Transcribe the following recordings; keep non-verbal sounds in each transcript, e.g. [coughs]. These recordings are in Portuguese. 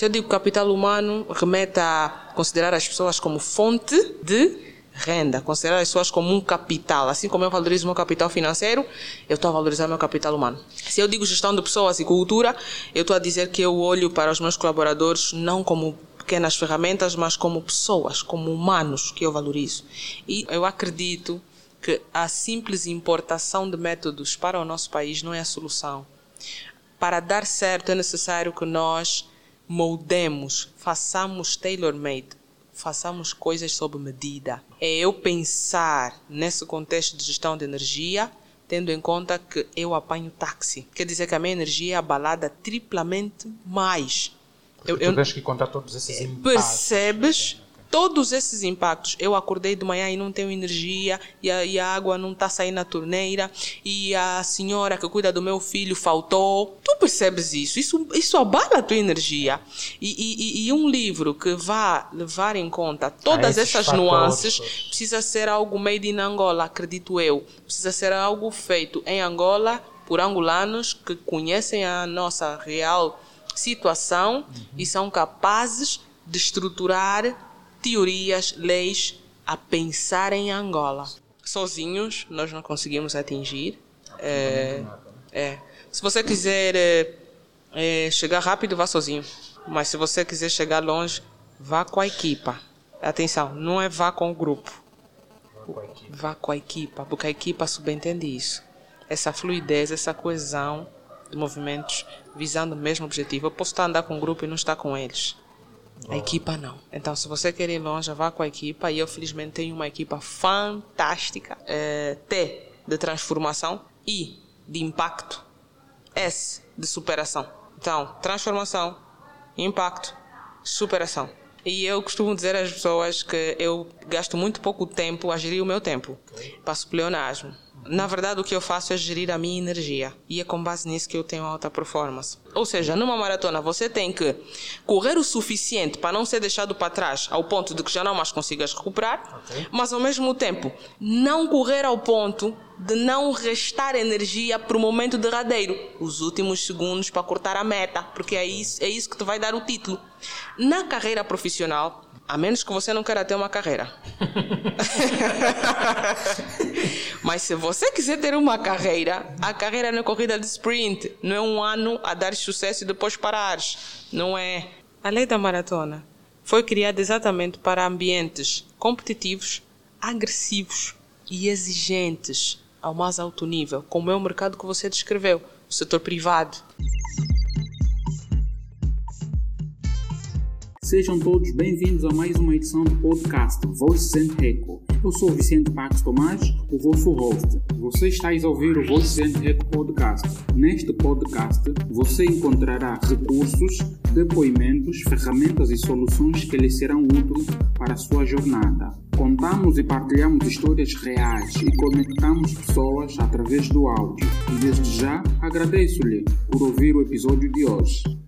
Se eu digo capital humano, remete a considerar as pessoas como fonte de renda, considerar as pessoas como um capital. Assim como eu valorizo meu capital financeiro, eu estou a valorizar meu capital humano. Se eu digo gestão de pessoas e cultura, eu estou a dizer que eu olho para os meus colaboradores não como pequenas ferramentas, mas como pessoas, como humanos que eu valorizo. E eu acredito que a simples importação de métodos para o nosso país não é a solução. Para dar certo é necessário que nós moldemos, façamos tailor-made façamos coisas sob medida. É eu pensar nesse contexto de gestão de energia, tendo em conta que eu apanho táxi. Quer dizer que a minha energia é abalada triplamente mais. Porque eu, tu eu, tens que contar todos esses impactos. Percebes? Todos esses impactos. Eu acordei de manhã e não tenho energia, e a, e a água não está saindo na torneira, e a senhora que cuida do meu filho faltou. Tu percebes isso? Isso, isso abala a tua energia. E, e, e um livro que vá levar em conta todas ah, essas nuances precisa ser algo made in Angola, acredito eu. Precisa ser algo feito em Angola por angolanos que conhecem a nossa real situação uhum. e são capazes de estruturar teorias, leis a pensar em Angola. Sozinhos nós não conseguimos atingir. É, é. Se você quiser é, é, chegar rápido, vá sozinho. Mas se você quiser chegar longe, vá com a equipa. Atenção, não é vá com o grupo. Vá com a equipa, porque a equipa subentende isso. Essa fluidez, essa coesão de movimentos visando o mesmo objetivo. Eu posso estar andar com um grupo e não estar com eles. A equipa não. Então, se você quer ir longe, vá com a equipa. E eu, felizmente, tenho uma equipa fantástica. É, T de transformação. I de impacto. S de superação. Então, transformação, impacto, superação. E eu costumo dizer às pessoas que eu gasto muito pouco tempo a gerir o meu tempo. Passo pleonasmo na verdade, o que eu faço é gerir a minha energia. E é com base nisso que eu tenho alta performance. Ou seja, numa maratona você tem que correr o suficiente para não ser deixado para trás ao ponto de que já não mais consigas recuperar, okay. mas ao mesmo tempo não correr ao ponto de não restar energia para o momento derradeiro, os últimos segundos para cortar a meta, porque é isso, é isso que te vai dar o título. Na carreira profissional, a menos que você não queira ter uma carreira. [laughs] Mas se você quiser ter uma carreira, a carreira não é corrida de sprint, não é um ano a dar sucesso e depois parares. Não é. A lei da maratona foi criada exatamente para ambientes competitivos, agressivos e exigentes ao mais alto nível, como é o mercado que você descreveu, o setor privado. Sejam todos bem-vindos a mais uma edição do podcast Voices and Echo. Eu sou Vicente Pax Tomás, o vosso host. Você está a ouvir o Voices and Echo podcast. Neste podcast, você encontrará recursos, depoimentos, ferramentas e soluções que lhe serão úteis para a sua jornada. Contamos e partilhamos histórias reais e conectamos pessoas através do áudio. E desde já agradeço-lhe por ouvir o episódio de hoje.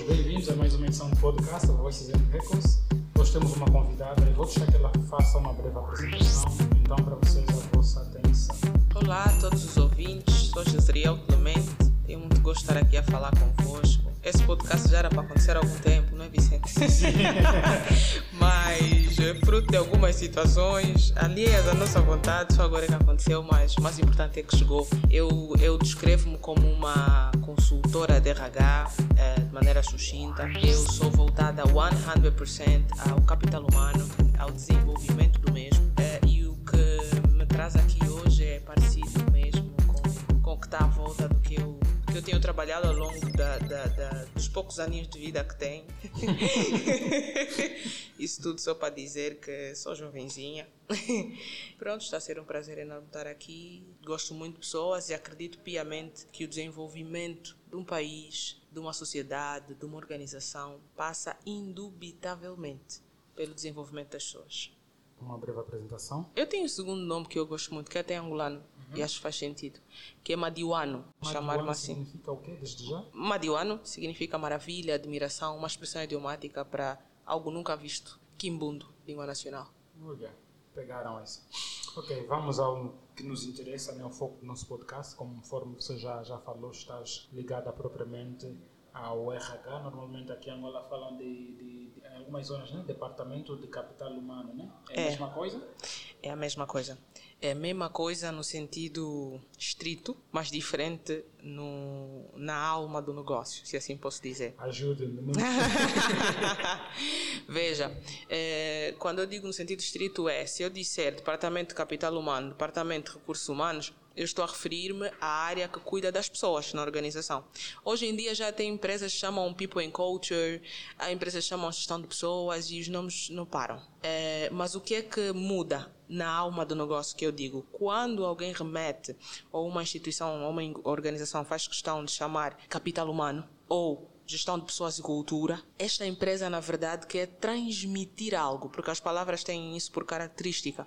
Todos bem-vindos a mais uma edição do podcast da Voices and Records. Hoje temos uma convidada e vou deixar que ela faça uma breve apresentação. Então, para vocês, a vossa atenção. Olá a todos os ouvintes, sou Josriel Clemente. Tenho muito gosto de estar aqui a falar convosco. Esse podcast já era para acontecer há algum tempo, não é, Vicente? [laughs] mas é fruto de algumas situações alheias à nossa vontade, só agora é que aconteceu, mas o mais importante é que chegou. Eu, eu descrevo-me como uma consultora de RH é, de maneira sucinta. Eu sou voltada 100% ao capital humano, ao desenvolvimento do mesmo. É, e o que me traz aqui hoje é parecido mesmo com, com o que está à volta do que eu que eu tenho trabalhado ao longo da, da, da, dos poucos anos de vida que tenho. [laughs] Isso tudo só para dizer que sou jovenzinha. Pronto, está a ser um prazer enorme estar aqui. Gosto muito de pessoas e acredito piamente que o desenvolvimento de um país, de uma sociedade, de uma organização passa indubitavelmente pelo desenvolvimento das pessoas. Uma breve apresentação. Eu tenho um segundo nome que eu gosto muito, que é até angolano uhum. e acho que faz sentido, que é Madiwano, chamar-me assim. significa o quê, desde já? Madiwano significa maravilha, admiração, uma expressão idiomática para algo nunca visto. Kimbundo, língua nacional. Olha. pegaram essa. Ok, vamos ao que nos interessa, né, o foco do nosso podcast. Conforme você já, já falou, estás ligada propriamente ao RH. Normalmente aqui em Angola falam de, de, de algumas zonas, né? Departamento de Capital Humano, né? É, é a mesma coisa? É a mesma coisa. É a mesma coisa no sentido estrito, mas diferente no, na alma do negócio, se assim posso dizer. Ajude-me. [laughs] Veja, é, quando eu digo no sentido estrito é, se eu disser Departamento de Capital Humano, Departamento de Recursos Humanos, eu estou a referir-me à área que cuida das pessoas na organização. Hoje em dia já tem empresas que chamam People and Culture, há empresas que chamam Gestão de Pessoas e os nomes não param. É, mas o que é que muda na alma do negócio que eu digo? Quando alguém remete, ou uma instituição, ou uma organização faz questão de chamar capital humano, ou gestão de pessoas e cultura. Esta empresa, na verdade, quer transmitir algo, porque as palavras têm isso por característica.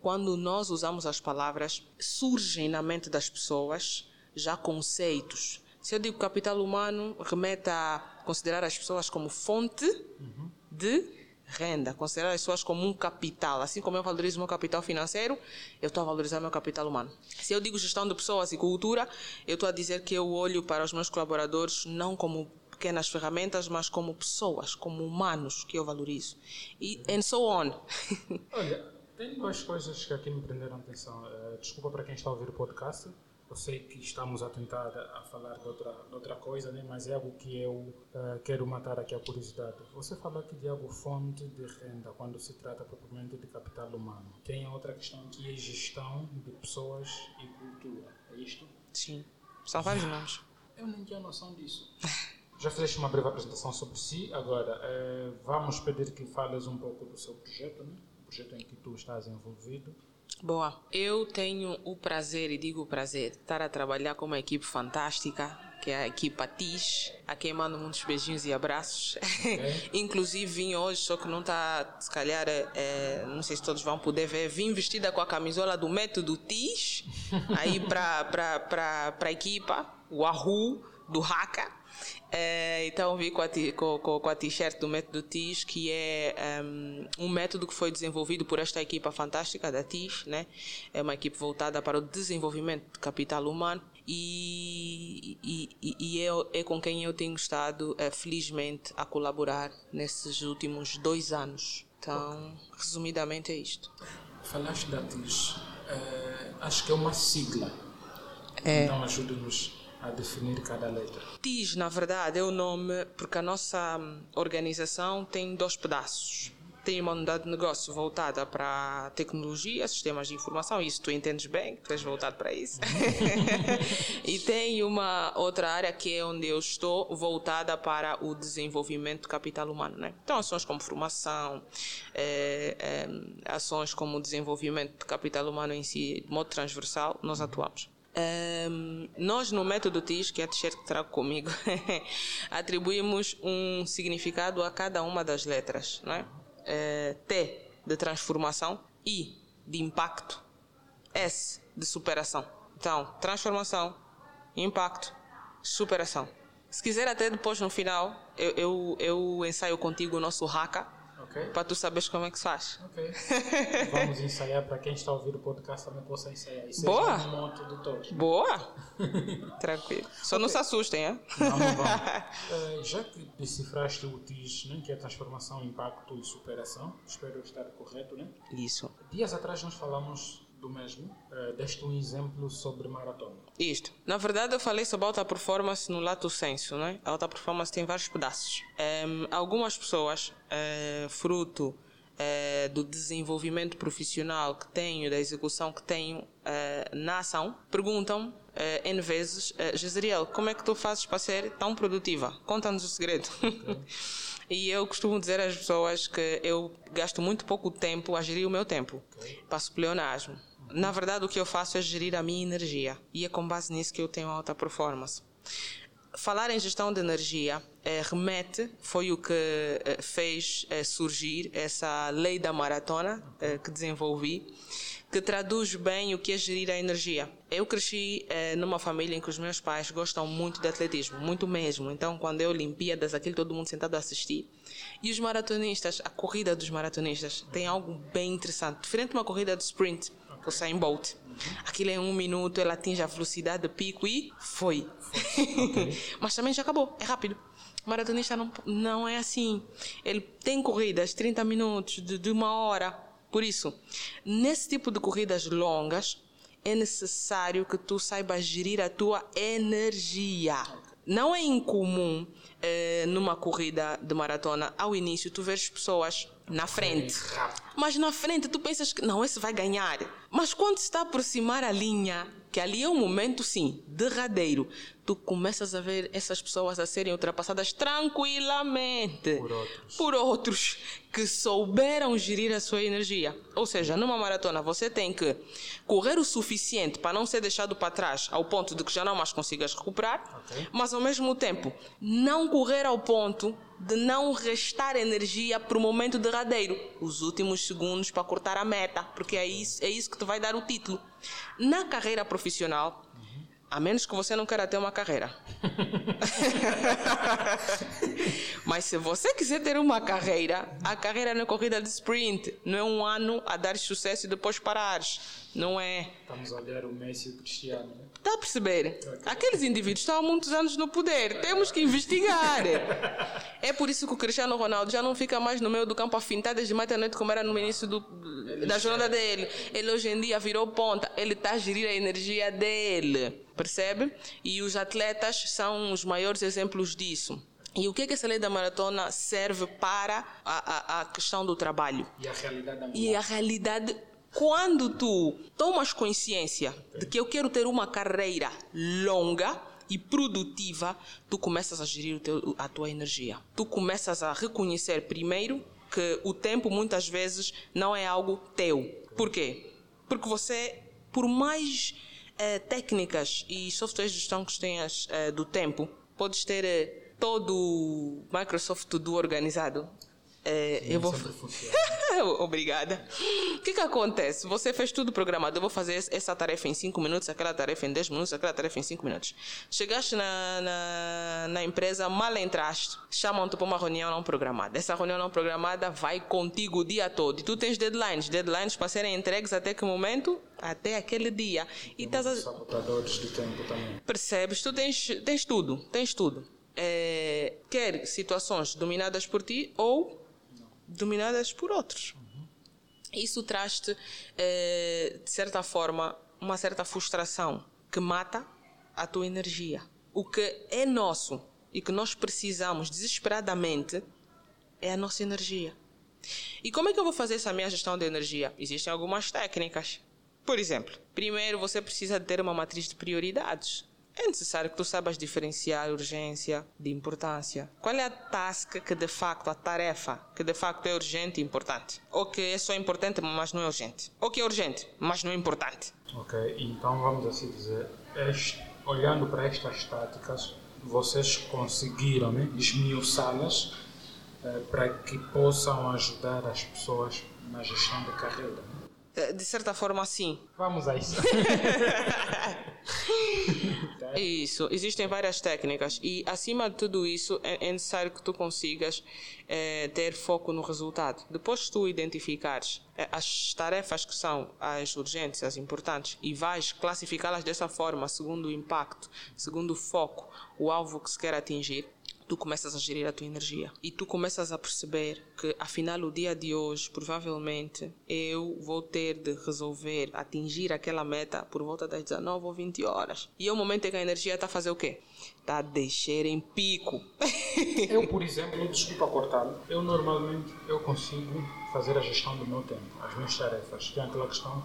Quando nós usamos as palavras, surgem na mente das pessoas já conceitos. Se eu digo capital humano, remete a considerar as pessoas como fonte uhum. de renda, considerar as pessoas como um capital. Assim como eu valorizo meu capital financeiro, eu estou a valorizar meu capital humano. Se eu digo gestão de pessoas e cultura, eu estou a dizer que eu olho para os meus colaboradores não como pequenas ferramentas, mas como pessoas, como humanos que eu valorizo. E and so on. [laughs] Olha, tem duas coisas que aqui me prenderam atenção. Uh, desculpa para quem está a ouvir o podcast. Eu sei que estamos a tentar a falar de outra, de outra coisa, né? mas é algo que eu uh, quero matar aqui a curiosidade. Você falou aqui de algo fonte de renda quando se trata propriamente de capital humano. Tem outra questão que é gestão de pessoas e cultura. É isto? Sim. São vários nomes. Eu nem tinha noção disso. [laughs] Já fizeste uma breve apresentação sobre si, agora eh, vamos pedir que fales um pouco do seu projeto, né? o projeto em que tu estás envolvido. Boa, eu tenho o prazer, e digo o prazer, de estar a trabalhar com uma equipe fantástica, que é a equipa TIS, a quem mando muitos beijinhos e abraços. Okay. [laughs] Inclusive vim hoje, só que não está, se calhar, é, não sei se todos vão poder ver, vim vestida com a camisola do método TIS, aí para a equipa, o Ahu, do Haka. É, então vi com a, com, com a t-shirt do método TIS, que é um, um, método que foi desenvolvido por esta equipa fantástica da TIS, né? É uma equipe voltada para o desenvolvimento de capital humano e, e, e é, é, com quem eu tenho estado, é, felizmente, a colaborar nesses últimos dois anos. Então, resumidamente é isto. Falaste da TIS, é, acho que é uma sigla. É. Então ajuda-nos a definir cada letra? TIS, na verdade, é o nome porque a nossa organização tem dois pedaços. Tem uma unidade de negócio voltada para tecnologia, sistemas de informação, isso tu entendes bem, que tu és voltado para isso. [laughs] e tem uma outra área que é onde eu estou, voltada para o desenvolvimento do capital humano. Né? Então, ações como formação, é, é, ações como o desenvolvimento do capital humano em si, de modo transversal, nós atuamos. Um, nós no método TIS, que é a t-shirt que trago comigo, [laughs] atribuímos um significado a cada uma das letras. Não é? é? T de transformação, I de impacto, S de superação. Então, transformação, impacto, superação. Se quiser até depois no final, eu, eu, eu ensaio contigo o nosso haka Okay. Para tu saberes como é que se faz. Ok. [laughs] Vamos ensaiar para quem está a ouvir o podcast também possa ensaiar. E Boa! Um monte de todos. Boa! [laughs] Tranquilo. Só okay. não se assustem, é? Não, não vamos. uh, [laughs] já que decifraste o TIS, né, que é transformação, impacto e superação, espero estar correto, né? Isso. Dias atrás nós falamos do mesmo, uh, deste um exemplo sobre maratona. Isto. Na verdade, eu falei sobre alta performance no lato senso, né? A alta performance tem vários pedaços. Um, algumas pessoas, uh, fruto uh, do desenvolvimento profissional que tenho, da execução que tenho na ação, perguntam N vezes, uh, como é que tu fazes para ser tão produtiva? Conta-nos o segredo. Okay. [laughs] e eu costumo dizer às pessoas que eu gasto muito pouco tempo a gerir o meu tempo. Okay. Passo pleonasmo na verdade, o que eu faço é gerir a minha energia e é com base nisso que eu tenho alta performance. Falar em gestão de energia é, remete, foi o que é, fez é, surgir essa lei da maratona que desenvolvi, que traduz bem o que é gerir a energia. Eu cresci eh, numa família em que os meus pais gostam muito de atletismo, muito mesmo. Então, quando eu Olimpíadas, aquilo todo mundo sentado a assistir. E os maratonistas, a corrida dos maratonistas, tem algo bem interessante. Diferente de uma corrida de sprint, que o Usain Bolt. Aquilo é um minuto, ela atinge a velocidade de pico e foi. Okay. [laughs] Mas também já acabou, é rápido. O maratonista não, não é assim. Ele tem corridas 30 minutos, de, de uma hora. Por isso, nesse tipo de corridas longas, é necessário que tu saibas gerir a tua energia. Não é incomum eh, numa corrida de maratona, ao início, tu vês pessoas na frente. Mas na frente tu pensas que não, esse vai ganhar. Mas quando se está a aproximar a linha, que ali é um momento, sim, derradeiro, tu começas a ver essas pessoas a serem ultrapassadas tranquilamente por outros, por outros que souberam gerir a sua energia. Ou seja, numa maratona você tem que correr o suficiente para não ser deixado para trás ao ponto de que já não mais consigas recuperar, okay. mas ao mesmo tempo não correr ao ponto de não restar energia para o momento derradeiro, os últimos segundos para cortar a meta, porque é isso, é isso que te vai dar o título. Na carreira profissional, a menos que você não queira ter uma carreira. [laughs] Mas se você quiser ter uma carreira, a carreira não é corrida de sprint, não é um ano a dar sucesso e depois parares. Não é. Estamos a olhar o Messi e o Cristiano, né? Está a perceber? Aqueles indivíduos estão há muitos anos no poder. Temos que investigar. [laughs] é por isso que o Cristiano Ronaldo já não fica mais no meio do campo a desde meia-noite como era no início do, da jornada dele. Ele hoje em dia virou ponta. Ele está a gerir a energia dele percebe? E os atletas são os maiores exemplos disso. E o que, é que essa lei da maratona serve para a, a, a questão do trabalho? E a realidade da E a realidade quando tu tomas consciência de que eu quero ter uma carreira longa e produtiva, tu começas a gerir teu, a tua energia. Tu começas a reconhecer primeiro que o tempo muitas vezes não é algo teu. Por quê? Porque você, por mais eh, técnicas e softwares de gestão que tenhas eh, do tempo, podes ter eh, todo o Microsoft Tudo organizado. Sim, eu vou. [laughs] Obrigada. O que, que acontece? Você fez tudo programado. Eu vou fazer essa tarefa em 5 minutos, aquela tarefa em 10 minutos, aquela tarefa em 5 minutos. Chegaste na, na, na, empresa, mal entraste, chamam-te para uma reunião não programada. Essa reunião não programada vai contigo o dia todo. E tu tens deadlines. Deadlines para serem entregues até que momento? até aquele dia. E estás a... sabotadores de tempo também. Percebes? Tu tens, tens tudo, tens tudo. É, quer situações dominadas por ti ou. Dominadas por outros. Isso traz-te, é, de certa forma, uma certa frustração que mata a tua energia. O que é nosso e que nós precisamos desesperadamente é a nossa energia. E como é que eu vou fazer essa minha gestão de energia? Existem algumas técnicas. Por exemplo, primeiro você precisa ter uma matriz de prioridades. É necessário que tu saibas diferenciar urgência de importância. Qual é a task que de facto, a tarefa que de facto é urgente e importante? Ou que é só importante, mas não é urgente? Ou que é urgente, mas não é importante? Ok, então vamos assim dizer, este, olhando para estas táticas, vocês conseguiram né, esmiuçá-las eh, para que possam ajudar as pessoas na gestão da carreira. Né? De certa forma, sim. Vamos a isso. [laughs] [laughs] isso, existem várias técnicas e, acima de tudo isso, é, é necessário que tu consigas é, ter foco no resultado. Depois tu identificares é, as tarefas que são as urgentes, as importantes, e vais classificá-las dessa forma, segundo o impacto, segundo o foco, o alvo que se quer atingir, tu começas a gerir a tua energia e tu começas a perceber que afinal o dia de hoje provavelmente eu vou ter de resolver atingir aquela meta por volta das 19 ou 20 horas e é o momento em que a energia está a fazer o quê? Está a descer em pico. [laughs] eu, por exemplo, desculpa cortar, eu normalmente eu consigo fazer a gestão do meu tempo, as minhas tarefas, tem aquela questão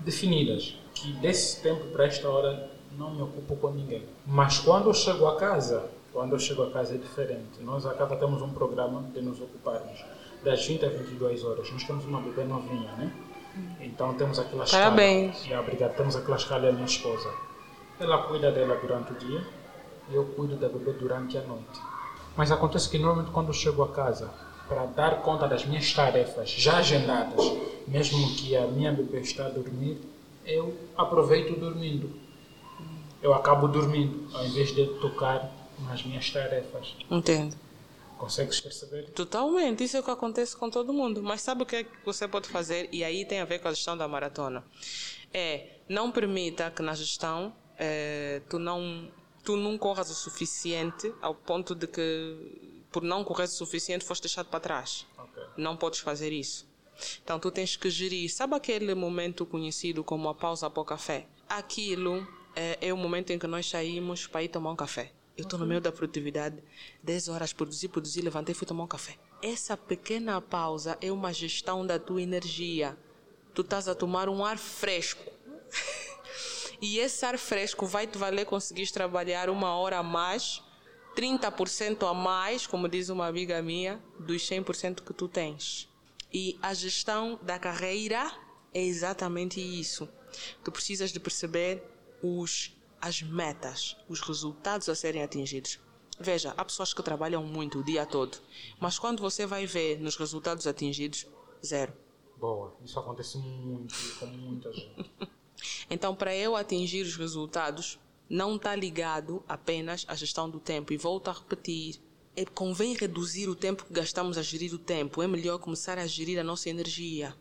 definidas, que desse tempo para esta hora não me ocupo com ninguém. Mas quando eu chego a casa, quando eu chego a casa é diferente. Nós acá temos um programa de nos ocuparmos das 20 a 22 horas. Nós temos uma bebê novinha, né? Então temos aquela escala. Parabéns. Já, obrigado. Temos aquela escala da minha esposa. Ela cuida dela durante o dia e eu cuido da bebê durante a noite. Mas acontece que normalmente quando eu chego a casa, para dar conta das minhas tarefas já agendadas, mesmo que a minha bebê está a dormir, eu aproveito dormindo. Eu acabo dormindo, ao invés de tocar nas minhas tarefas. Entendo. Consegues perceber? Totalmente, isso é o que acontece com todo mundo. Mas sabe o que, é que você pode fazer? E aí tem a ver com a gestão da maratona. É, não permita que na gestão é, tu, não, tu não corras o suficiente ao ponto de que, por não correr o suficiente, foste deixado para trás. Ok. Não podes fazer isso. Então tu tens que gerir. Sabe aquele momento conhecido como a pausa para o café? Aquilo é, é o momento em que nós saímos para ir tomar um café. Eu estou no meio da produtividade, 10 horas, produzi, produzi, levantei fui tomar um café. Essa pequena pausa é uma gestão da tua energia. Tu estás a tomar um ar fresco. [laughs] e esse ar fresco vai te valer conseguir trabalhar uma hora a mais, 30% a mais, como diz uma amiga minha, dos 100% que tu tens. E a gestão da carreira é exatamente isso. Tu precisas de perceber os as metas, os resultados a serem atingidos. Veja, há pessoas que trabalham muito o dia todo, mas quando você vai ver nos resultados atingidos, zero. Boa, isso acontece muito com muita gente. [laughs] Então, para eu atingir os resultados, não está ligado apenas à gestão do tempo. E volto a repetir: é, convém reduzir o tempo que gastamos a gerir o tempo. É melhor começar a gerir a nossa energia.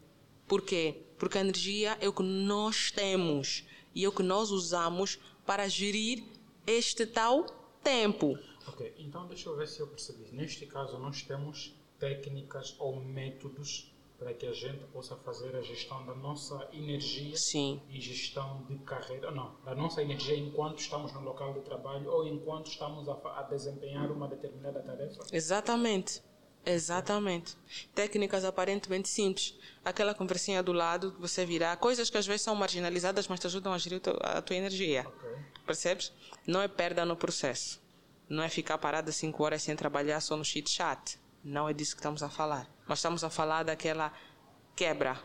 Por quê? Porque a energia é o que nós temos e é o que nós usamos para gerir este tal tempo. Ok, então deixa eu ver se eu percebi. Neste caso, nós temos técnicas ou métodos para que a gente possa fazer a gestão da nossa energia Sim. e gestão de carreira, não, da nossa energia enquanto estamos no local de trabalho ou enquanto estamos a, a desempenhar uma determinada tarefa. Exatamente. Exatamente. Técnicas aparentemente simples. Aquela conversinha do lado que você virá. Coisas que às vezes são marginalizadas, mas te ajudam a gerir a tua energia. Ok. Percebes? Não é perda no processo. Não é ficar parado cinco horas sem trabalhar só no chit chat. Não é disso que estamos a falar. Mas estamos a falar daquela quebra.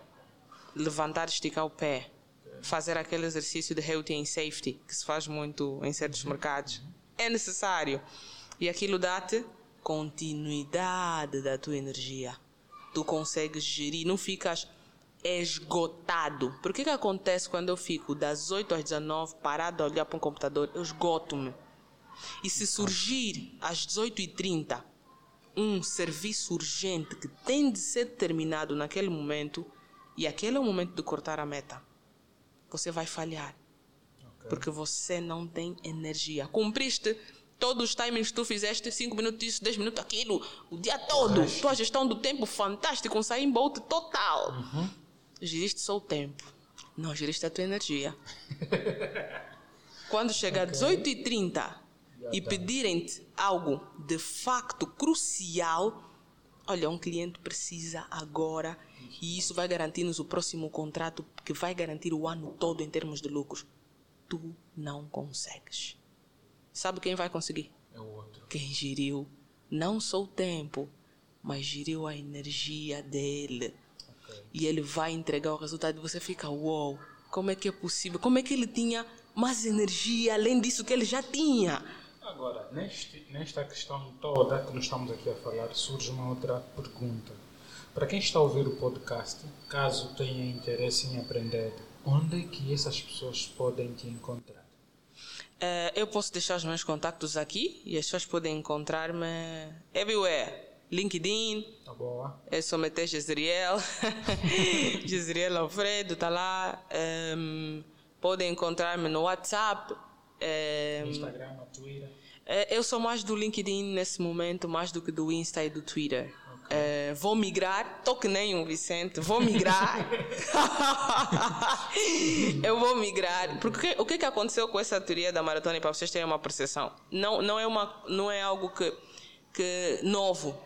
Levantar, esticar o pé. Fazer aquele exercício de health and safety, que se faz muito em certos mercados. É necessário. E aquilo dá-te continuidade da tua energia. Tu consegues gerir, não ficas esgotado. Por que que acontece quando eu fico das 8 às 19 parado a olhar para um computador? Eu esgoto-me. E se surgir às 18h30 um serviço urgente que tem de ser terminado naquele momento, e aquele é o momento de cortar a meta, você vai falhar. Porque você não tem energia. Cumpriste todos os timings que tu fizeste, 5 minutos isso, 10 minutos aquilo, o dia todo. Tua gestão do tempo fantástica, um Saim Bolt total. Geriste só o tempo. Não geriste a tua energia. Quando chegar às 18h30 e pedirem-te algo de facto crucial, olha, um cliente precisa agora e isso vai garantir-nos o próximo contrato que vai garantir o ano todo em termos de lucros. Tu não consegues. Sabe quem vai conseguir? É o outro. Quem geriu não só o tempo, mas geriu a energia dele. E ele vai entregar o resultado e você fica, uou, como é que é possível? Como é que ele tinha mais energia além disso que ele já tinha? Agora, neste, nesta questão toda que nós estamos aqui a falar, surge uma outra pergunta. Para quem está a ouvir o podcast, caso tenha interesse em aprender, onde é que essas pessoas podem te encontrar? Eh, eu posso deixar os meus contactos aqui e as pessoas podem encontrar-me everywhere. LinkedIn, Tá boa? é só meter Jezriel. [laughs] Jezriel Alfredo está lá. Ehm, podem encontrar-me no WhatsApp. ehm, Instagram, Twitter. É, Eu sou mais do LinkedIn nesse momento, mais do que do Insta e do Twitter. É, vou migrar, tô que nem um Vicente, vou migrar. [laughs] eu vou migrar. Porque o que, que aconteceu com essa teoria da maratona, para vocês terem uma percepção? Não, não, é, uma, não é algo que, que novo.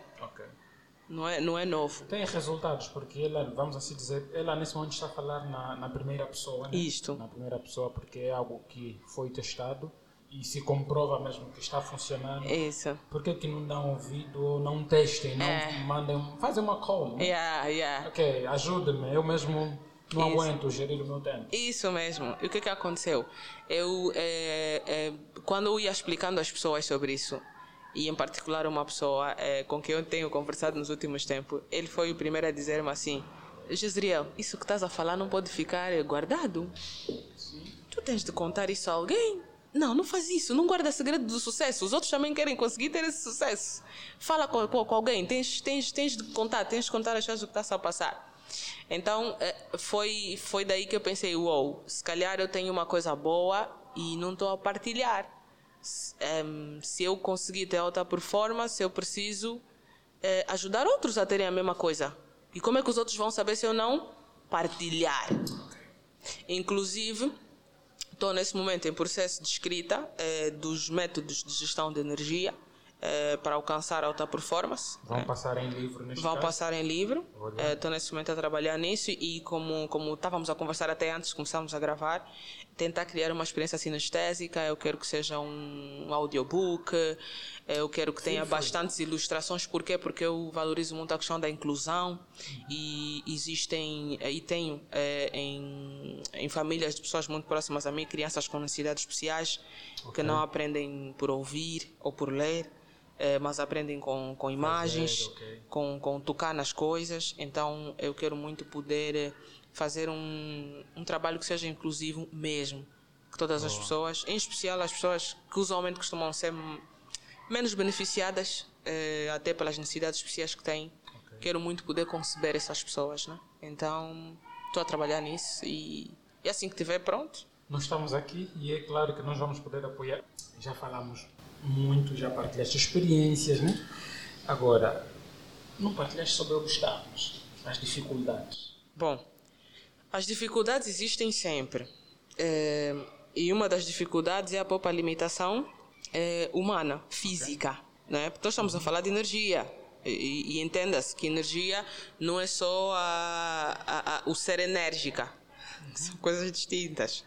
Não é, não é novo. Tem resultados, porque ela, vamos assim dizer, ela nesse momento está a falar na, na primeira pessoa, né? Isto. Na primeira pessoa, porque é algo que foi testado e se comprova mesmo que está funcionando. Isso. Por que, que não dão ouvido ou não testem, não É. mandem, fazem uma call, né? Yeah, yeah. Ok, ajude-me, eu mesmo não Isso. aguento gerir o meu tempo. Isso mesmo. E o que que aconteceu? Eu, eh, eh, quando eu ia explicando às pessoas sobre isso, e em particular uma pessoa eh, com quem eu tenho conversado nos últimos tempos, ele foi o primeiro a dizer-me assim: Jezriel, isso que estás a falar não pode ficar guardado. Sim. Tu tens de contar isso a alguém. Não, não faz isso. Não guarda segredo do sucesso. Os outros também querem conseguir ter esse sucesso. Fala com, com, com alguém. Tens, tens, tens de contar. Tens de contar as coisas que está a passar. Então, eh, foi, foi daí que eu pensei, uou, wow, se calhar eu tenho uma coisa boa e não estou a partilhar. Se, um, se eu conseguir ter alta performance, eu preciso eh, ajudar outros a terem a mesma coisa. E como é que os outros vão saber se eu não partilhar? Inclusive, estou nesse momento em processo de escrita eh, dos métodos de gestão de energia eh, para alcançar alta performance. Vão passar em livro neste Vão caso? passar em livro. Estou nesse momento a trabalhar nisso e como como estávamos a conversar até antes de começarmos a gravar, tentar criar uma experiência sinestésica. Eu quero que seja um audiobook. eh, Eu quero que tenha foi. bastantes ilustrações. Por quê? Porque eu valorizo muito a questão da inclusão e existem eh, e tenho eh, em, em famílias de pessoas muito próximas a mim crianças com necessidades especiais que não aprendem por ouvir ou por ler. eh, mas aprendem com, com imagens, ok. com, com tocar nas coisas. Então eu quero muito poder fazer um, um trabalho que seja inclusivo mesmo. Que todas as pessoas, em especial as pessoas que usualmente costumam ser menos beneficiadas, eh, até pelas necessidades especiais que têm, quero muito poder conceber essas pessoas. Né? Então estou a trabalhar nisso e, e assim que estiver pronto. Nós estamos aqui e é claro que nós vamos poder apoiar. Já falamos muito, já partilhaste experiências, né? Agora, não partilhaste sobre obstáculos, as dificuldades. Bom, as dificuldades existem sempre. Eh, e uma das dificuldades é a própria limitação eh, humana, física. Né? Porque nós estamos a falar de energia. E, e entenda-se que energia não é só a, a- a- o ser enérgica. [laughs] São coisas distintas.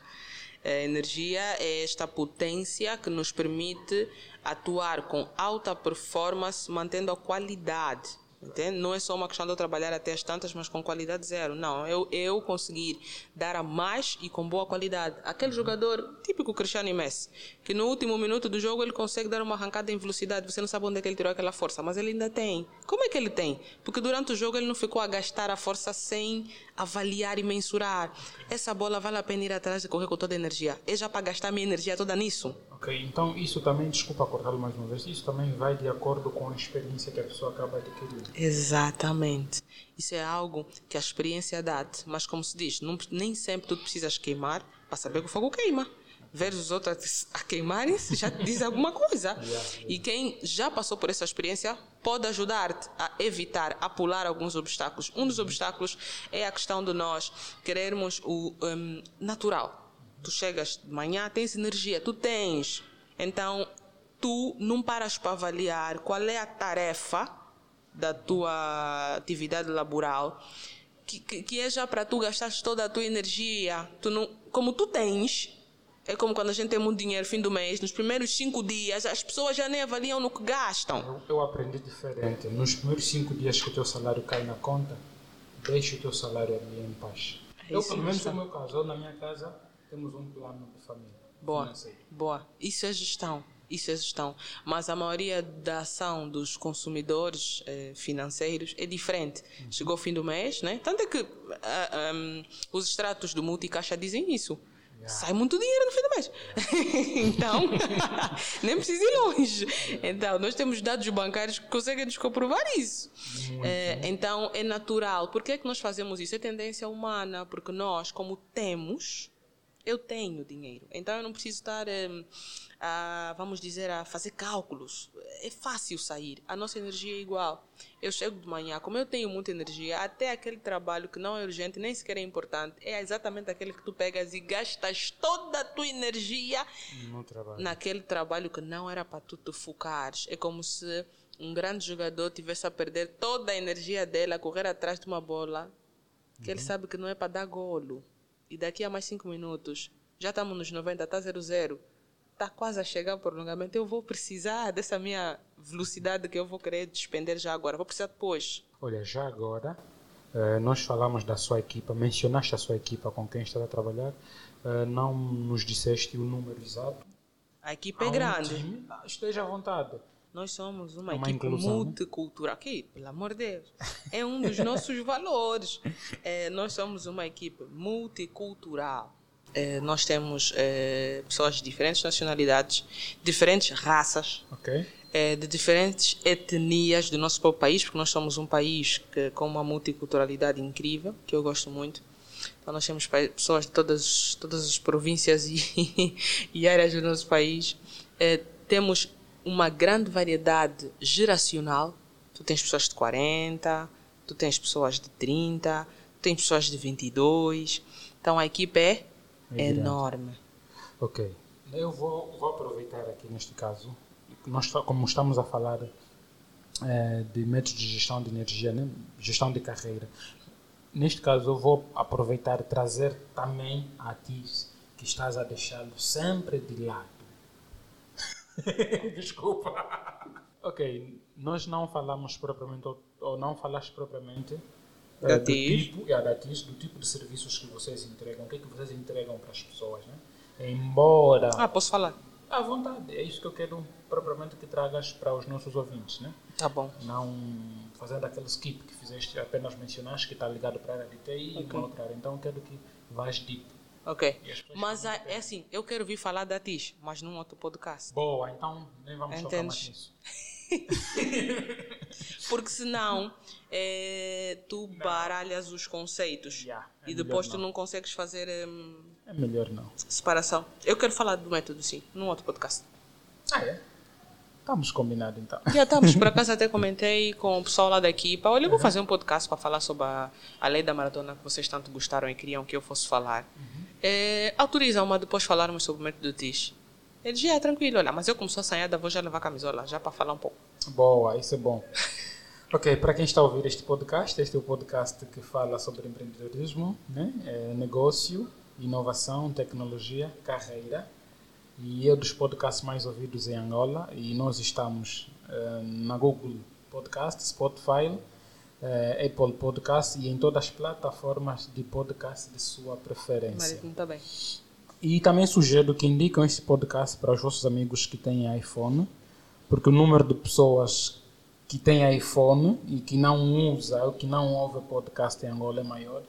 A energia é esta potência que nos permite atuar com alta performance, mantendo a qualidade. Entende? Não é só uma questão de eu trabalhar até as tantas, mas com qualidade zero. Não, eu, eu conseguir dar a mais e com boa qualidade. Aquele jogador, típico Cristiano Messi, que no último minuto do jogo ele consegue dar uma arrancada em velocidade. Você não sabe onde é que ele tirou aquela força, mas ele ainda tem. Como é que ele tem? Porque durante o jogo ele não ficou a gastar a força sem avaliar e mensurar. Essa bola vale a pena ir atrás de correr com toda a energia. É já para gastar minha energia toda nisso? Ok, então isso também, desculpa cortá-lo mais uma vez, isso também vai de acordo com a experiência que a pessoa acaba adquirindo. Exatamente. Isso é algo que a experiência dá-te. Mas como se diz, não- nem sempre tu precisas queimar para saber que o fogo queima. Ver os outros a queimarem-se já diz alguma coisa. [laughs] E quem já passou por essa experiência pode ajudar-te a evitar, a pular alguns obstáculos. Um dos obstáculos é a questão de nós querermos o hum, natural. Tu chegas de manhã, tens energia, tu tens. Então, tu não paras para avaliar qual é a tarefa da tua atividade laboral que, que, que é já para tu gastares toda a tua energia. Tu não, como tu tens, é como quando a gente tem muito dinheiro fim do mês, nos primeiros cinco dias, as pessoas já nem avaliam no que gastam. Eu, eu aprendi diferente. Nos primeiros cinco dias que o teu salário cai na conta, deixa o teu salário ali em paz. É eu, pelo menos no meu caso, na minha casa, temos um plano de família. Boa, boa. Isso é gestão. Isso é gestão. Mas a maioria da ação dos consumidores eh, financeiros é diferente. Chegou o fim do mês, né? Tanto é que ah, ahm, os extratos do multicaixa dizem isso. Sai muito dinheiro no fim do mês. então, [laughs] nem precisa ir longe. Então, nós temos dados bancários que conseguem nos comprovar isso. Eh, então, é natural. Por que é que nós fazemos isso? É tendência humana, porque nós, como temos, eu tenho dinheiro. Então eu não preciso estar, eh, a, vamos dizer, a fazer cálculos. É fácil sair. A nossa energia é igual. Eu chego de manhã, como eu tenho muita energia, até aquele trabalho que não é urgente, nem sequer é importante, é exatamente aquele que tu pegas e gastas toda a tua energia trabalho. naquele trabalho que não era para tu te focares. É como se um grande jogador tivesse a perder toda a energia dele a correr atrás de uma bola que ele sabe que não é para dar golo. E daqui a mais cinco minutos, já estamos nos 90, está 0-0. Está quase a chegar o prolongamento. Eu vou precisar dessa minha velocidade que eu vou querer despender já agora. Vou precisar depois. Olha, já agora, eh, nós falamos da sua equipa, mencionaste a sua equipa com quem está a trabalhar, eh, não nos disseste o número exato. A equipe Há é grande. time? Ah, Esteja à vontade. Nós somos uma, É uma equipe inclusão, né? multicultural. Aqui, pelo amor de Deus. É um dos nossos [laughs] valores. É, nós somos uma equipe multicultural. É, nós temos é, pessoas de diferentes nacionalidades, diferentes raças, Ok? é, de diferentes etnias do nosso próprio país, porque nós somos um país que, com uma multiculturalidade incrível, que eu gosto muito. Então nós temos pessoas de todas, todas as províncias e, [laughs] e áreas do nosso país. É, temos uma grande variedade geracional. Tu tens pessoas de 40, tu tens pessoas de 30, tu tens pessoas de 22. Então a equipe é, É enorme. Ok. Eu vou, vou aproveitar aqui neste caso, nós, como estamos a falar eh, de métodos de gestão de energia, né? gestão de carreira, neste caso eu vou aproveitar e trazer também a ti que estás a deixá-lo sempre de lado. [laughs] Desculpa. Ok, nós não falamos propriamente, ou, não falaste propriamente Da do TIS. tipo, é, da TIS, do tipo de serviços que vocês entregam, o que é que vocês entregam para as pessoas, né? Embora Ah, posso falar? à vontade, é isso que eu quero propriamente que tragas para os nossos ouvintes, né? Tá bom. Não fazendo aquele skip que fizeste, apenas mencionaste que está ligado para a área de TI e uma outra área. Então eu quero que vás deep. Ok. E Mas ah, é assim, eu quero vir falar da TIS, mas num outro podcast. Boa, então nem vamos tocar mais Entendes? nisso. [laughs] Porque senão eh, tu baralhas os conceitos Yeah, é e depois tu não. não consegues fazer hum, É melhor não. separação. Eu quero falar do método, sim, num outro podcast. Ah, é? Estamos combinados então. Já estamos, por acaso até [laughs] comentei com o pessoal lá da equipa. Olha, eu vou fazer um podcast para falar sobre a, a lei da maratona que vocês tanto gostaram e queriam que eu fosse falar. Eh, Autoriza-me a depois falarmos sobre o método TIS. Ele já é tranquilo, olha, mas eu como sou assanhada vou já levar camisola, já para falar um pouco. Boa, isso é bom. [laughs] Ok, para quem está a ouvir este podcast, este é o podcast que fala sobre empreendedorismo, né? É, negócio, inovação, tecnologia, carreira. E é um dos podcasts mais ouvidos em Angola. E nós estamos eh, na Google Podcast, Spotify, eh, Apple Podcast e em todas as plataformas de podcast de sua preferência. Marítimo está bem. E também sugiro que indiquem este podcast para os vossos amigos que têm iPhone, porque o número de pessoas que têm iPhone e que não usa ou que não ouve podcast em Angola é maior.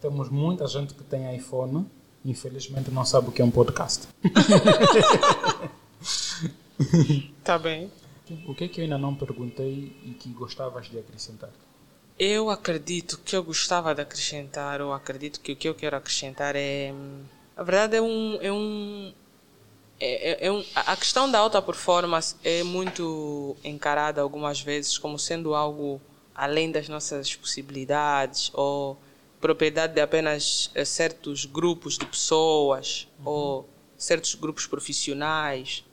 Temos muita gente que tem iPhone, infelizmente não sabe o que é um podcast. [laughs] Tá bem. O que é que eu ainda não perguntei e que gostavas de acrescentar? Eu acredito que eu gostava de acrescentar, ou acredito que o que eu quero acrescentar é. hum, A verdade é um. É um é, é- é a questão da alta performance é muito encarada algumas vezes como sendo algo além das nossas possibilidades ou propriedade de apenas eh, certos grupos de pessoas ou certos grupos profissionais.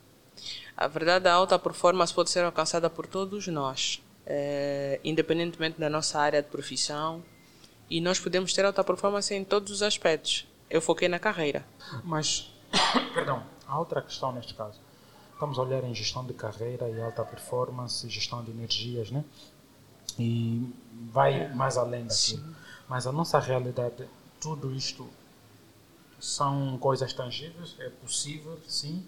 A verdade, a alta performance pode ser alcançada por todos nós, eh, independentemente da nossa área de profissão. E nós podemos ter alta performance em todos os aspectos. Eu foquei na carreira. Mas, [coughs] perdão, há outra questão neste caso. Estamos a olhar em gestão de carreira e alta performance, gestão de energias, né? E vai mais além daquilo. Mas a nossa realidade, tudo isto são coisas tangíveis, é possível, sim.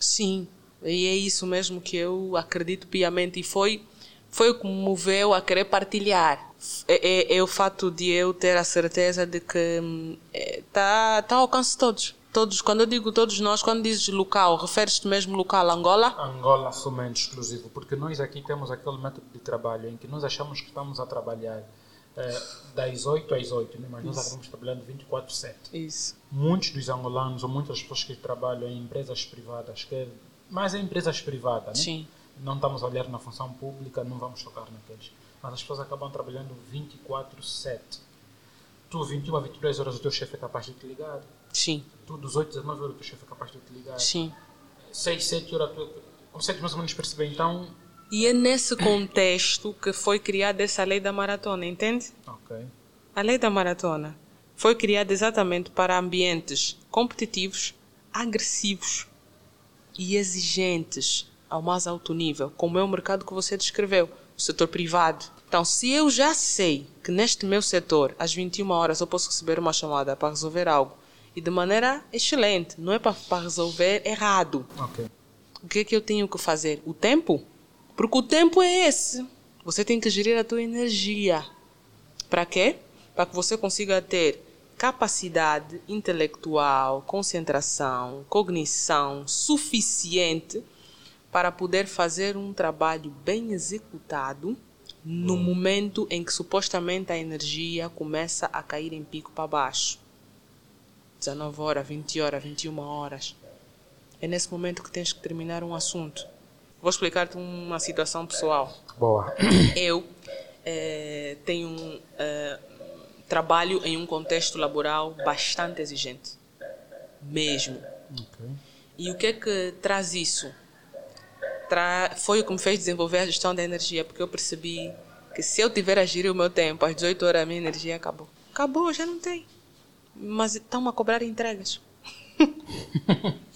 Sim, e é isso mesmo que eu acredito piamente. E foi, foi o que me moveu a querer partilhar. É, é, é o fato de eu ter a certeza de que está tá ao alcance de todos. Todos, quando eu digo todos nós, quando dizes local, referes-te mesmo local Angola? Angola somente exclusivo, porque nós aqui temos aquele método de trabalho em que nós achamos que estamos a trabalhar eh, das 8 às 8, né? mas nós acabamos trabalhando 24-7. Isso. muitos dos angolanos ou muitas pessoas que trabalham em empresas privadas, que mais em empresas privadas, né? Sim. não estamos a olhar na função pública, não vamos tocar naqueles. Mas as pessoas acabam trabalhando 24/7. Tu 21 a 22 horas o teu chefe é capaz de te ligar. Sim, Tu dos 8 a 19 horas o teu chefe é capaz de te ligar. sim. 6, 7 horas tu consegues mais ou menos perceber. Então, E é nesse contexto que foi criada essa lei da maratona, entende? ok. A lei da maratona foi criada exatamente para ambientes competitivos, agressivos e exigentes ao mais alto nível, como é o mercado que você descreveu, o setor privado. Então, se eu já sei que neste meu setor, às 21 horas, eu posso receber uma chamada para resolver algo e de maneira excelente, não é para, resolver errado. Ok. O que é que eu tenho que fazer? O tempo? Porque o tempo é esse. Você tem que gerir a tua energia. Para quê? Para que você consiga ter capacidade intelectual, concentração, cognição suficiente para poder fazer um trabalho bem executado no momento em que supostamente a energia começa a cair em pico para baixo. 19 horas, 20 horas, 21 horas. É nesse momento que tens que terminar um assunto. Vou explicar-te uma situação pessoal. Boa. Eu eh, tenho um eh, trabalho em um contexto laboral bastante exigente. Mesmo. Ok. E o que é que traz isso? Tra... Foi o que me fez desenvolver a gestão da energia, porque eu percebi que se eu tiver a gerir o meu tempo, às 18 horas a minha energia acabou. Acabou, já não tem. Mas estão a cobrar entregas. [laughs]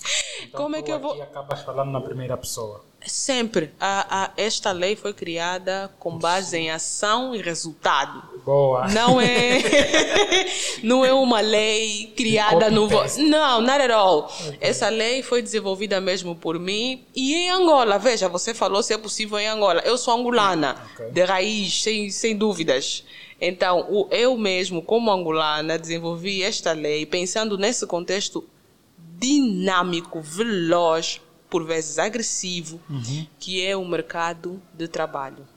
Então, Como é que eu vou- aqui acabas falando na primeira pessoa. Sempre. A, a- esta lei foi criada com base em ação e resultado. Boa. Não é, [laughs] [laughs] não é uma lei criada no. vo-. Não, not at all. Essa lei foi desenvolvida mesmo por mim e em Angola. Veja, você falou se é possível em Angola. Eu sou angolana, Ok. de raiz, sem, sem dúvidas. Então, o, eu mesmo, como angolana, desenvolvi esta lei pensando nesse contexto dinâmico, veloz, por vezes agressivo, que é o mercado de trabalho.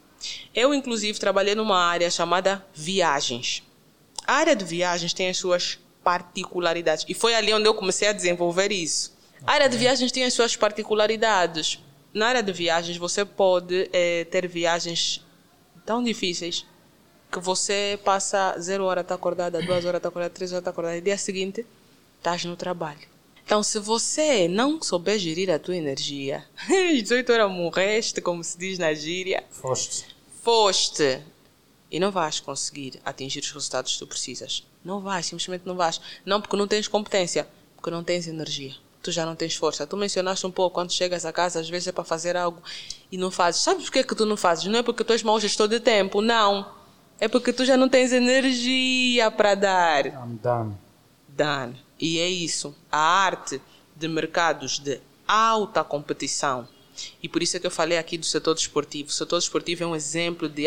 Eu, inclusive, trabalhei numa área chamada viagens. A área de viagens tem as suas particularidades. E foi ali onde eu comecei a desenvolver isso. A área de viagens tem as suas particularidades. Na área de viagens, você pode eh, ter viagens tão difíceis que você passa zero hora está acordada, duas horas está acordada, três horas está acordada, e dia seguinte estás no trabalho. Então, se você não souber gerir a tua energia, [laughs] às 18 horas morreste, como se diz na gíria, Foste. foste e não vais conseguir atingir os resultados que tu precisas. Não vais, simplesmente não vais. Não porque não tens competência, porque não tens energia. Tu já não tens força. Tu mencionaste um pouco quando chegas a casa, às vezes é para fazer algo e não fazes. Sabes por que, que tu não fazes? Não é porque tu és mau gestor de tempo, não. É porque tu já não tens energia para dar. I'm done. Dan. E é isso. A arte de mercados de alta competição. E por isso é que eu falei aqui do setor desportivo. O setor desportivo é um exemplo de,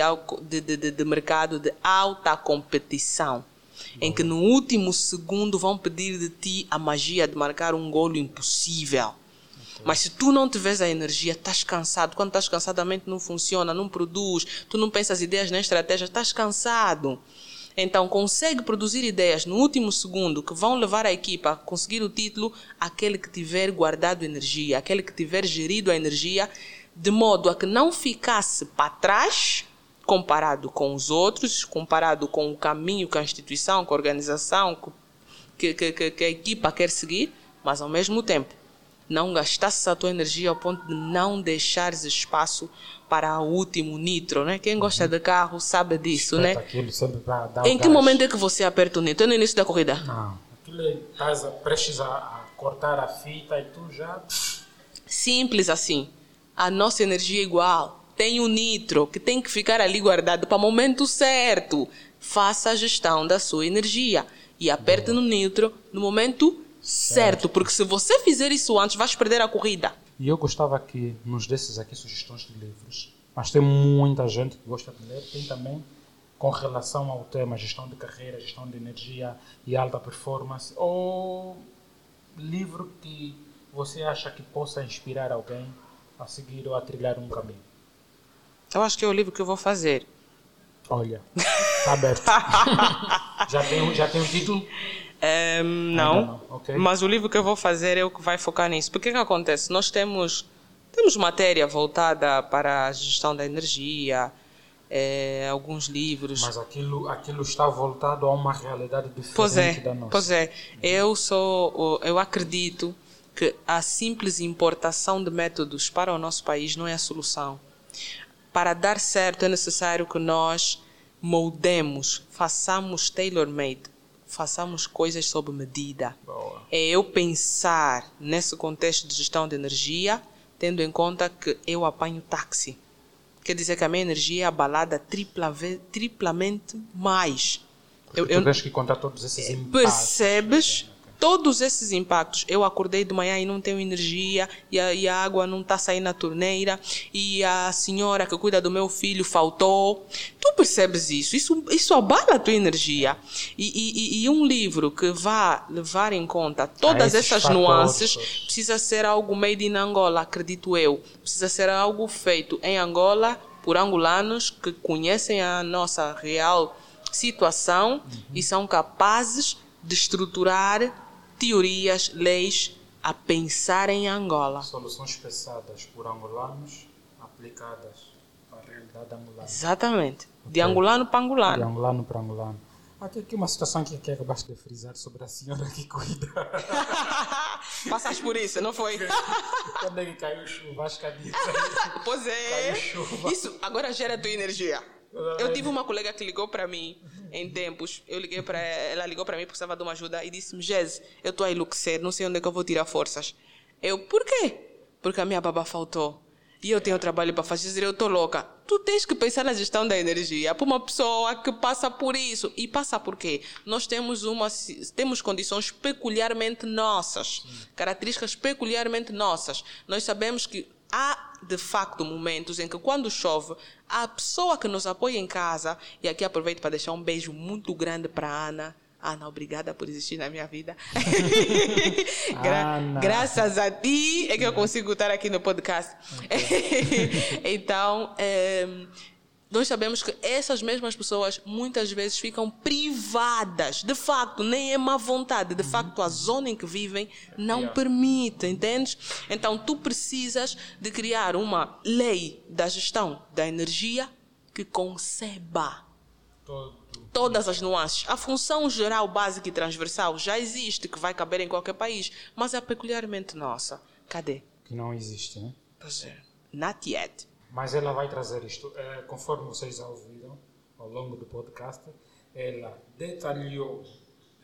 de, de, de mercado de alta competição. Em que no último segundo vão pedir de ti a magia de marcar um golo impossível. Mas se tu não tiveres a energia, estás cansado. Quando estás cansado, a mente não funciona, não produz. Tu não pensas ideias nem estratégias, estás cansado. Então, consegue produzir ideias no último segundo que vão levar a equipa a conseguir o título aquele que tiver guardado energia, aquele que tiver gerido a energia de modo a que não ficasse para trás comparado com os outros, comparado com o caminho que a instituição, que a organização, que, que, que, que a equipa quer seguir, mas ao mesmo tempo não gastasses a tua energia ao ponto de não deixares espaço para o último nitro, né? Quem gosta de carro sabe disso, né? Espeta Aquilo sempre o Em que gás. momento é que você aperta o nitro? É no início da corrida? Não. Aquilo é, estás prestes a, a cortar a fita e tu já... Simples assim. A nossa energia é igual. Tem o nitro que tem que ficar ali guardado para o momento certo. Faça a gestão da sua energia e aperte no nitro no momento certo, porque se você fizer isso antes, vais perder a corrida. E eu gostava que nos desses aqui sugestões de livros. Mas tem muita gente que gosta de ler. Tem também com relação ao tema gestão de carreira, gestão de energia e alta performance. Ou livro que você acha que possa inspirar alguém a seguir ou a trilhar um caminho. Eu acho que é o livro que eu vou fazer. Olha, está aberto. [laughs] já, tem, um- já tem um título? Ehm, não, não, ok. mas o livro que eu vou fazer é o que vai focar nisso. Porque o que acontece? Nós temos, temos matéria voltada para a gestão da energia, eh, alguns livros. Mas aquilo, aquilo está voltado a uma realidade diferente Pois é, da nossa. pois é. Eu sou, eu acredito que a simples importação de métodos para o nosso país não é a solução. Para dar certo é necessário que nós moldemos, façamos tailor-made, façamos coisas sob medida. Boa. É eu pensar nesse contexto de gestão de energia, tendo em conta que eu apanho táxi. Quer dizer que a minha energia é abalada tripla triplamente mais. Eu- tu eu- tens que contar todos esses impasses. Percebes? Todos esses impactos, eu acordei de manhã e não tenho energia, e a, e a água não está saindo na torneira, e a senhora que cuida do meu filho faltou. Tu percebes isso? Isso, isso abala a tua energia. E, e, e um livro que vá levar em conta todas Ah, essas fatores nuances precisa ser algo made in Angola, acredito eu. Precisa ser algo feito em Angola por angolanos que conhecem a nossa real situação e são capazes de estruturar teorias, leis a pensar em Angola. Soluções pensadas por angolanos aplicadas para a realidade angolana. Exatamente. De Ok. angolano para De angolano. angolano para angolano. Aqui, aqui uma situação que, que acabaste de frisar sobre a senhora que cuida. [laughs] Passaste por isso, não foi? [laughs] Quando é que caiu chuva? Acho que a disso. Pois é. Caiu chuva. Isso agora gera a tua energia. Eu tive uma colega que ligou para mim em tempos. Eu liguei para ela, ligou para mim porque precisava de uma ajuda e disse-me: Jez, eu estou a enlouquecer, não sei onde é que eu vou tirar forças. Eu, por quê? Porque a minha baba faltou. E eu tenho trabalho para fazer, eu estou louca. Tu tens que pensar na gestão da energia para uma pessoa que passa por isso. E passa por quê? Nós temos, uma, temos condições peculiarmente nossas, características peculiarmente nossas. Nós sabemos que há de facto momentos em que quando chove, a pessoa que nos apoia em casa, e aqui aproveito para deixar um beijo muito grande para a Ana. Ana, obrigada por existir na minha vida. [laughs] Gra- Ana. graças a ti é que eu consigo estar aqui no podcast. [laughs] então, eh, nós sabemos que essas mesmas pessoas muitas vezes ficam privadas. De facto, nem é má vontade. De facto, a zona em que vivem não Yeah. permite, entendes? Então, tu precisas de criar uma lei da gestão da energia que conceba Todo. todas as nuances. A função geral, básica e transversal já existe, que vai caber em qualquer país, mas é peculiarmente nossa. Cadê? Que não existe, né? Pois é. Not yet. Mas ela vai trazer isto, eh, conforme vocês já ouviram ao longo do podcast, ela detalhou.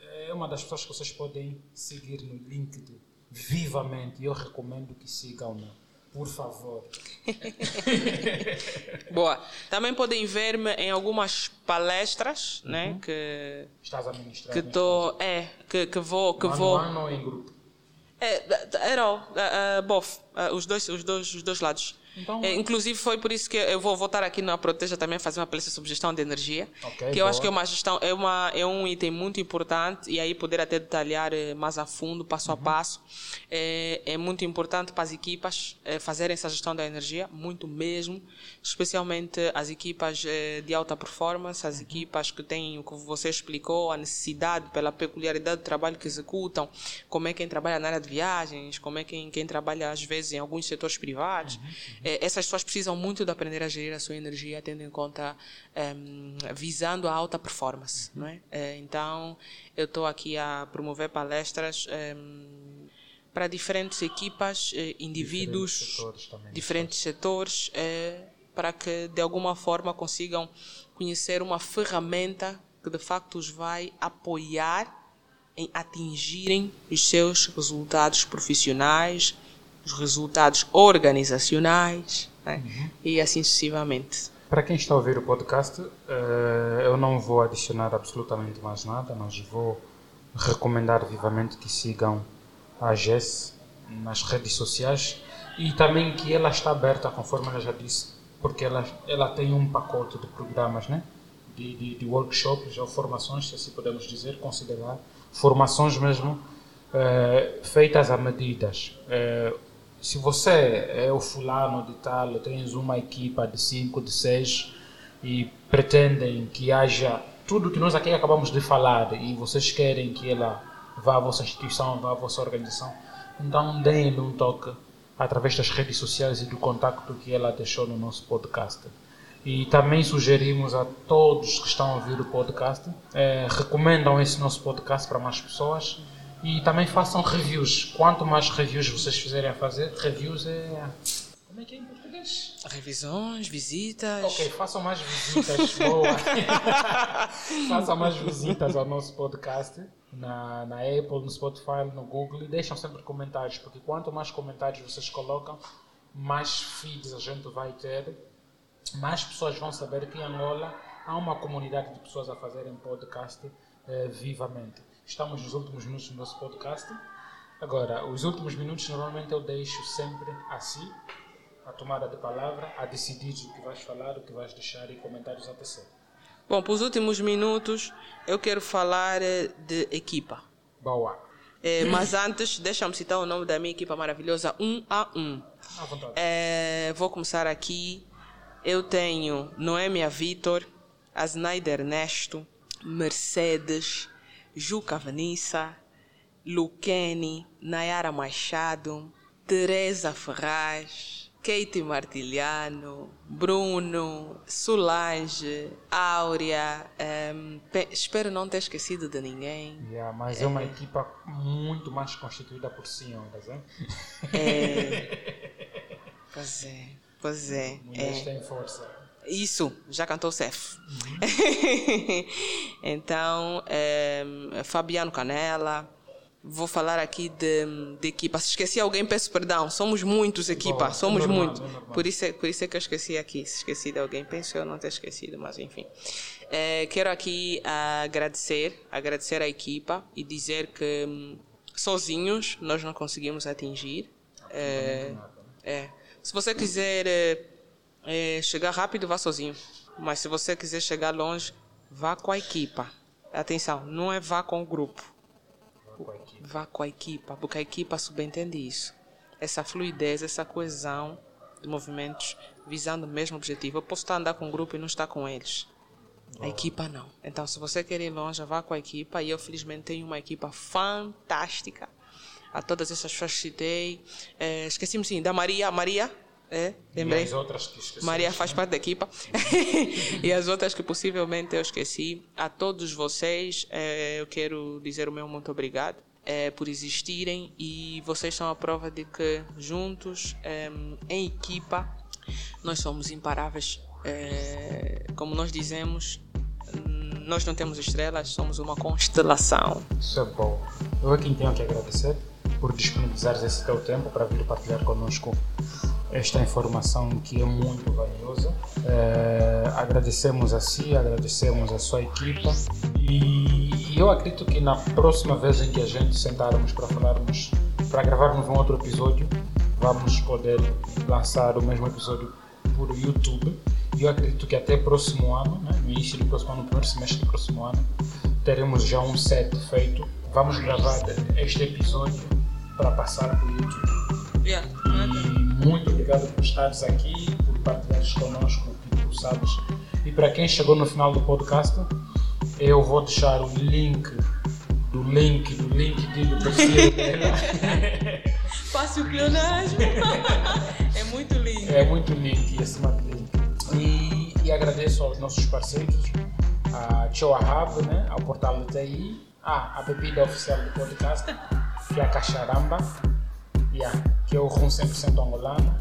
É uma das pessoas que vocês podem seguir no LinkedIn vivamente. Eu recomendo que sigam, né? por favor. [laughs] Boa. Também podem ver-me em algumas palestras, né? Que Estás a ministrar. que tô, é, que, que vou, que caso. vou. Mano mano ou em grupo? É, era uh, uh, both, uh, os dois, os dois, os dois lados. Então- É, inclusive foi por isso que eu vou voltar aqui na Proteja também a fazer uma palestra sobre gestão de energia, Ok, que eu acho boa. que é uma gestão é uma é um item muito importante e aí poder até detalhar eh, mais a fundo, passo Uhum. a passo, é, é muito importante para as equipas eh, fazerem essa gestão da energia, muito mesmo, especialmente as equipas eh, de alta performance, Uhum. as equipas que têm o que você explicou, a necessidade pela peculiaridade do trabalho que executam, como é quem trabalha na área de viagens, como é quem, quem trabalha às vezes em alguns setores privados. Eh, essas pessoas precisam muito de aprender a gerir a sua energia, tendo em conta, em, visando a alta performance. Não é? Eh, então, eu estou aqui a promover palestras em, para diferentes equipas, eh, indivíduos, Diferentes setores também. diferentes setores, eh, para que de alguma forma consigam conhecer uma ferramenta que de facto os vai apoiar em atingirem os seus resultados profissionais, os resultados organizacionais né? e assim sucessivamente. Para quem está a ouvir o podcast, eh, eu não vou adicionar absolutamente mais nada, mas vou recomendar vivamente que sigam a Jess nas redes sociais e também que ela está aberta, conforme ela já disse, porque ela, ela tem um pacote de programas, né? de, de, de workshops ou formações, se assim podemos dizer, considerar formações mesmo eh, feitas a medidas. Eh, se você é o fulano de tal, tens uma equipa de 5, de 6 e pretendem que haja tudo que nós aqui acabamos de falar e vocês querem que ela vá à vossa instituição, vá à vossa organização, então deem-lhe um toque através das redes sociais e do contacto que ela deixou no nosso podcast. E também sugerimos a todos que estão a ouvir o podcast, eh, recomendam esse nosso podcast para mais pessoas e também façam reviews. Quanto mais reviews vocês fizerem a fazer, reviews é. Como é que é em português? Revisões, visitas. Ok, façam mais visitas. [laughs] Boa. [laughs] façam mais visitas ao nosso podcast na, na Apple, no Spotify, no Google e deixam sempre comentários, porque quanto mais comentários vocês colocam, mais feeds a gente vai ter, mais pessoas vão saber que em Angola há uma comunidade de pessoas a fazerem podcast eh, vivamente. Estamos nos últimos minutos do nosso podcast. Agora, os últimos minutos normalmente eu deixo sempre assim, a tomada de palavra, a decidir o que vais falar, o que vais deixar e comentários a tecer. Bom, para os últimos minutos, eu quero falar eh, de equipa. Boa. Eh, mas antes, deixa-me citar o nome da minha equipa maravilhosa, 1 a 1. À vontade. Eh, vou começar aqui. Eu tenho Noêmia Vitor, Asnaida Ernesto, Mercedes, Juca Vanessa, Luquene, Nayara Machado, Teresa Ferraz, Kate Martiliano, Bruno, Solange, Áurea. ehm, pe- espero não ter esquecido de ninguém. Yeah, mas é uma equipa muito mais constituída por senhoras, hein? [laughs] Pois é, pois é. Mulheres é. têm força. Isso, já cantou o Cef. [laughs] então, ehm, Fabiano Canela. Vou falar aqui de, de equipa. Se esqueci alguém, peço perdão. Somos muitos, equipa. Bom, Somos é normal, muitos. é. Por isso, é, por isso é que eu esqueci aqui. Se esqueci de alguém, penso eu não ter esquecido, mas enfim. Eh, quero aqui agradecer, agradecer à equipa e dizer que hum, sozinhos nós não conseguimos atingir. Eh, é. Se você quiser eh, chegar rápido, vá sozinho. Mas se você quiser chegar longe, vá com a equipa. Atenção, não é vá com o grupo. Vá com a equipa, porque a equipa subentende isso. Essa fluidez, essa coesão de movimentos visando o mesmo objetivo. Eu posso estar andar com um grupo e não estar com eles. A equipa não. Então, se você quer ir longe, vá com a equipa. E eu, felizmente, tenho uma equipa fantástica. A todas essas pessoas que citei. Eh, Esqueci-me sim, da Maria. Maria, é, E lembrei. as outras que esqueci. Maria faz parte da equipa. [laughs] e as outras que possivelmente eu esqueci. A todos vocês, eh, eu quero dizer o meu muito obrigado eh, por existirem. E vocês são a prova de que juntos, eh, em equipa, nós somos imparáveis. Como nós dizemos, nós não temos estrelas, somos uma constelação. Isso é bom. Eu aqui tenho que agradecer por disponibilizares esse teu tempo para vir partilhar connosco esta informação que é muito valiosa. Eh, agradecemos a si, agradecemos a sua equipa e eu acredito que na próxima vez em que a gente sentarmos para falarmos, para gravarmos um outro episódio, vamos poder lançar o mesmo episódio por YouTube. E eu acredito que até próximo ano, né, no início do próximo ano, no primeiro semestre do próximo ano, teremos já um set feito. Vamos gravar este episódio para passar o YouTube. Muito obrigado por estares aqui, por partilhares connosco o que tu sabes. E para quem chegou no final do podcast, eu vou deixar o link do link, do link do perfil [laughs] dela. [laughs] Fácil clonagem. [laughs] é muito lindo. É muito link e acima de link. E, e agradeço aos nossos parceiros, a Choa Hub, né, ao portal do TI, ah, a bebida oficial do podcast, que é a Cacharamba, yeah, que é o rum 100% angolano.